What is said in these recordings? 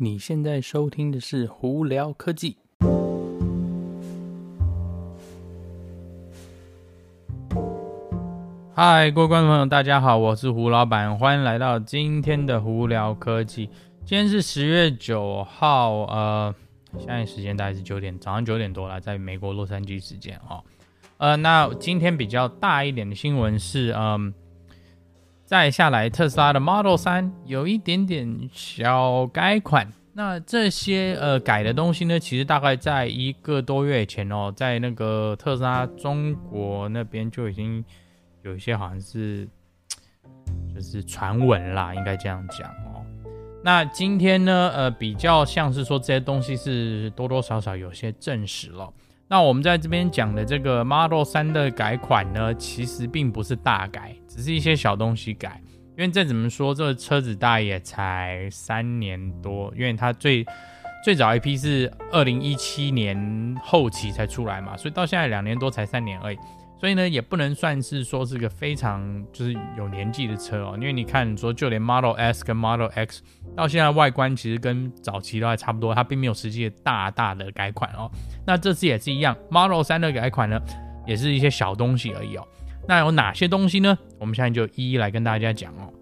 你现在收听的是《胡聊科技》。嗨，各位观众朋友，大家好，我是胡老板，欢迎来到今天的《胡聊科技》。今天是十月九号，呃，现在时间大概是九点，早上九点多了，在美国洛杉矶时间哦。呃，那今天比较大一点的新闻是，嗯。再下来，特斯拉的 Model 3有一点点小改款。那这些呃改的东西呢，其实大概在一个多月前哦，在那个特斯拉中国那边就已经有一些好像是就是传闻啦，应该这样讲哦。那今天呢，呃，比较像是说这些东西是多多少少有些证实了。那我们在这边讲的这个 Model 三的改款呢，其实并不是大改，只是一些小东西改。因为再怎么说，这个车子大概也才三年多，因为它最最早一批是二零一七年后期才出来嘛，所以到现在两年多才三年而已。所以呢，也不能算是说是个非常就是有年纪的车哦，因为你看，说就连 Model S 跟 Model X 到现在外观其实跟早期都还差不多，它并没有实际的大大的改款哦。那这次也是一样，Model 3的改款呢，也是一些小东西而已哦。那有哪些东西呢？我们现在就一一来跟大家讲哦。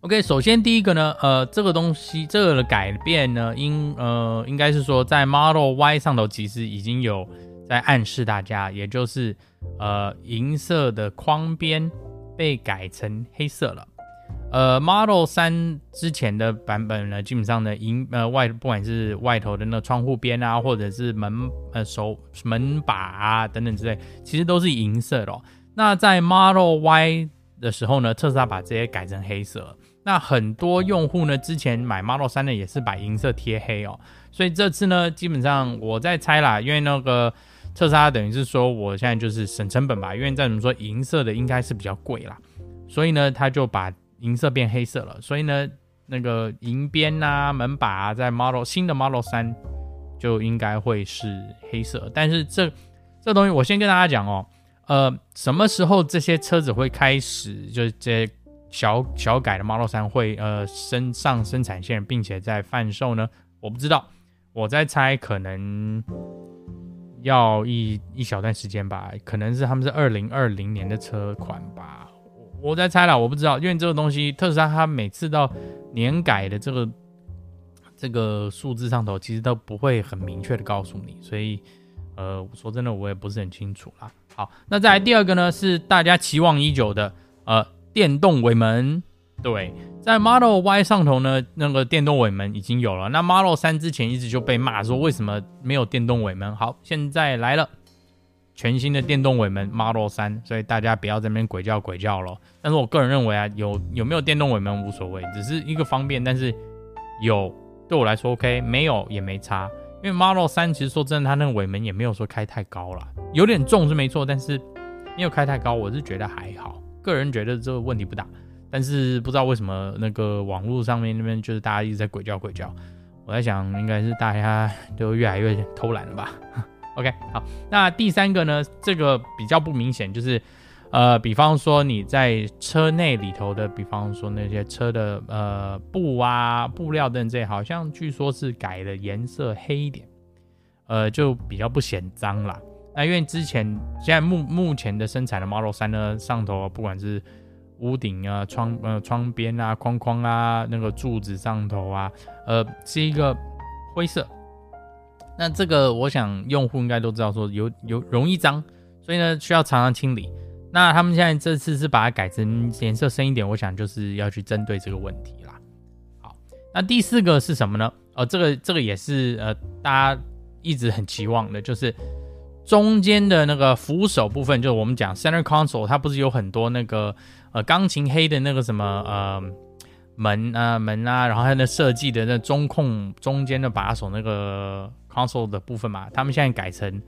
OK，首先第一个呢，呃，这个东西这个的改变呢，应呃应该是说在 Model Y 上头其实已经有。在暗示大家，也就是，呃，银色的框边被改成黑色了。呃，Model 3之前的版本呢，基本上呢，银呃外不管是外头的那窗户边啊，或者是门呃手门把啊等等之类，其实都是银色的哦。那在 Model Y 的时候呢，特斯拉把这些改成黑色。那很多用户呢，之前买 Model 3呢，也是把银色贴黑哦。所以这次呢，基本上我在猜啦，因为那个。特斯拉等于是说，我现在就是省成本吧，因为再怎么说，银色的应该是比较贵啦，所以呢，他就把银色变黑色了，所以呢，那个银边啊、门把啊，在 Model 新的 Model 三就应该会是黑色。但是这这东西，我先跟大家讲哦，呃，什么时候这些车子会开始，就是这小小改的 Model 三会呃升上生产线，并且在贩售呢？我不知道，我在猜，可能。要一一小段时间吧，可能是他们是二零二零年的车款吧，我在猜啦，我不知道，因为这个东西特斯拉它每次到年改的这个这个数字上头，其实都不会很明确的告诉你，所以呃，说真的，我也不是很清楚啦。好，那再来第二个呢，是大家期望已久的呃电动尾门，对。在 Model Y 上头呢，那个电动尾门已经有了。那 Model 3之前一直就被骂说为什么没有电动尾门？好，现在来了，全新的电动尾门 Model 3，所以大家不要在那边鬼叫鬼叫了。但是我个人认为啊，有有没有电动尾门无所谓，只是一个方便。但是有对我来说 OK，没有也没差。因为 Model 3其实说真的，它那个尾门也没有说开太高啦，有点重是没错，但是没有开太高，我是觉得还好。个人觉得这个问题不大。但是不知道为什么那个网络上面那边就是大家一直在鬼叫鬼叫，我在想应该是大家都越来越偷懒了吧。OK，好，那第三个呢，这个比较不明显，就是呃，比方说你在车内里头的，比方说那些车的呃布啊、布料等这些，好像据说是改了颜色黑一点，呃，就比较不显脏啦。那因为之前现在目目前的生产的 Model 三呢，上头不管是屋顶啊，窗呃窗边啊，框框啊，那个柱子上头啊，呃，是一个灰色。那这个我想用户应该都知道，说有有容易脏，所以呢需要常常清理。那他们现在这次是把它改成颜色深一点，我想就是要去针对这个问题啦。好，那第四个是什么呢？呃，这个这个也是呃大家一直很期望的，就是中间的那个扶手部分，就是我们讲 center console，它不是有很多那个。呃，钢琴黑的那个什么呃门啊门啊，然后它的设计的那中控中间的把手那个 console 的部分嘛，他们现在改成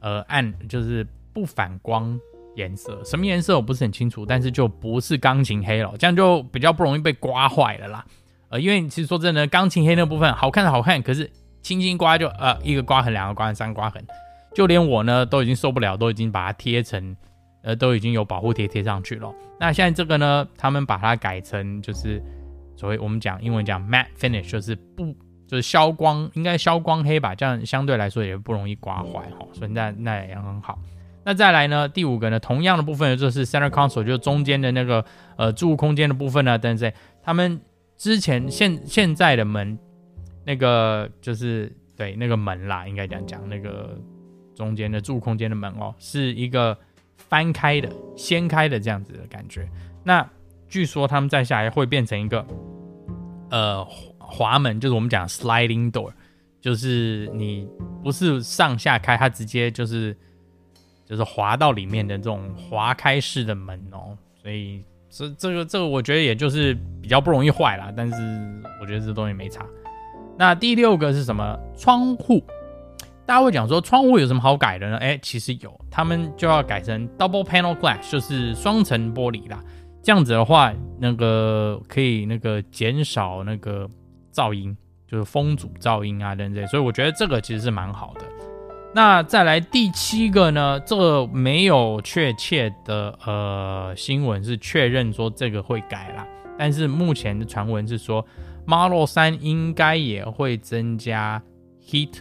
呃暗就是不反光颜色，什么颜色我不是很清楚，但是就不是钢琴黑了，这样就比较不容易被刮坏了啦。呃，因为其实说真的，钢琴黑那部分好看是好看，可是轻轻刮就呃一个刮痕，两个刮痕，三个刮痕，就连我呢都已经受不了，都已经把它贴成。呃，都已经有保护贴贴上去了。那现在这个呢，他们把它改成就是所谓我们讲英文讲 matte finish，就是不就是消光，应该消光黑吧，这样相对来说也不容易刮坏哈，所以那那也很好。那再来呢，第五个呢，同样的部分就是 center console，就是中间的那个呃置物空间的部分呢，等等，他们之前现现在的门那个就是对那个门啦，应该这样讲，那个中间的置物空间的门哦，是一个翻开的、掀开的这样子的感觉。那据说他们再下来会变成一个呃滑门，就是我们讲 sliding door，就是你不是上下开，它直接就是就是滑到里面的这种滑开式的门哦。所以这这个这个我觉得也就是比较不容易坏啦，但是我觉得这东西没差。那第六个是什么？窗户，大家会讲说窗户有什么好改的呢？哎，其实有，他们就要改成 double panel glass，就是双层玻璃啦。这样子的话，那个可以那个减少那个噪音，就是风阻噪音啊等等，所以我觉得这个其实是蛮好的。那再来第七个呢，这个没有确切的呃新闻是确认说这个会改啦，但是目前的传闻是说 Model 3应该也会增加 heat。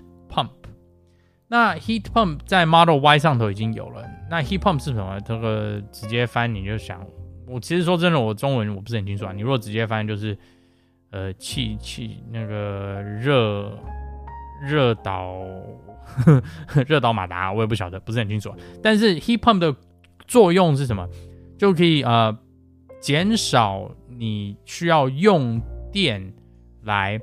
那 heat pump 在 Model Y 上头已经有了，那 heat pump 是什么？这个直接翻你就想。我其实说真的，我中文我不是很清楚啊。你如果直接翻就是，呃，气气那个热热导 热导马达，我也不晓得，不是很清楚。但是 heat pump 的作用是什么？就可以呃减少你需要用电来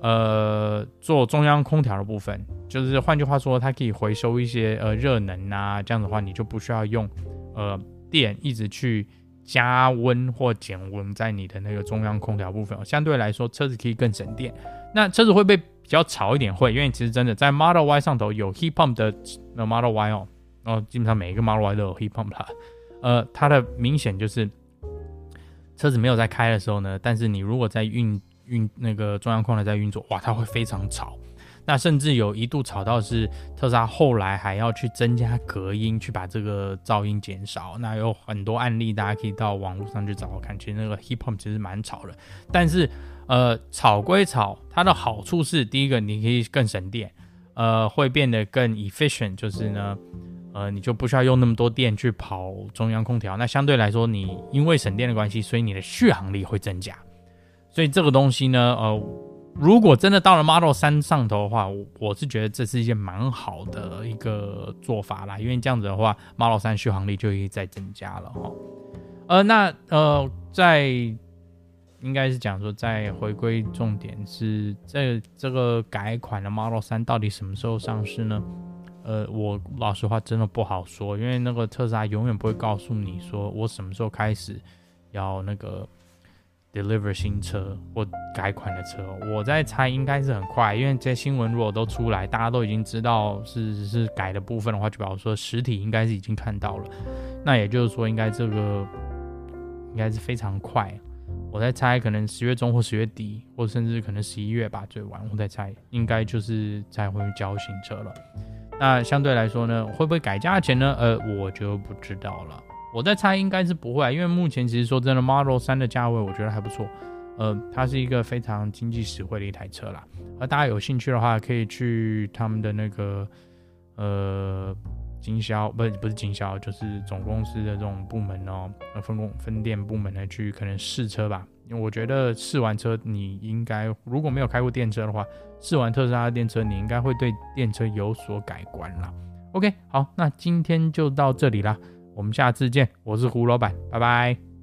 呃做中央空调的部分。就是换句话说，它可以回收一些呃热能啊，这样的话你就不需要用呃电一直去。加温或减温在你的那个中央空调部分，相对来说车子可以更省电。那车子会不会比较吵一点？会，因为其实真的在 Model Y 上头有 heat pump 的 Model Y 哦，然后基本上每一个 Model Y 都有 heat pump 它。呃，它的明显就是车子没有在开的时候呢，但是你如果在运运那个中央空调在运作，哇，它会非常吵。那甚至有一度吵到是特斯拉后来还要去增加隔音，去把这个噪音减少。那有很多案例，大家可以到网络上去找看。其实那个 heat pump 其实蛮吵的，但是呃，吵归吵，它的好处是第一个，你可以更省电，呃，会变得更 efficient，就是呢，呃，你就不需要用那么多电去跑中央空调。那相对来说，你因为省电的关系，所以你的续航力会增加。所以这个东西呢，呃。如果真的到了 Model 3上头的话，我我是觉得这是一件蛮好的一个做法啦，因为这样子的话，Model 3续航力就可以再增加了哈。呃，那呃，在应该是讲说，在回归重点是这这个改款的 Model 3到底什么时候上市呢？呃，我老实话真的不好说，因为那个特斯拉永远不会告诉你说我什么时候开始要那个。Deliver 新车或改款的车，我在猜应该是很快，因为这些新闻如果都出来，大家都已经知道是是改的部分的话，就表示说实体应该是已经看到了。那也就是说，应该这个应该是非常快。我在猜，可能十月中或十月底，或甚至可能十一月吧，最晚。我在猜，应该就是才会交新车了。那相对来说呢，会不会改价钱呢？呃，我就不知道了。我在猜应该是不会，因为目前其实说真的，Model 3的价位我觉得还不错，呃，它是一个非常经济实惠的一台车啦。而大家有兴趣的话，可以去他们的那个呃经销，不是不是经销，就是总公司的这种部门哦，分公分店部门来去可能试车吧。因为我觉得试完车，你应该如果没有开过电车的话，试完特斯拉的电车，你应该会对电车有所改观啦。OK，好，那今天就到这里啦。我们下次见，我是胡老板，拜拜。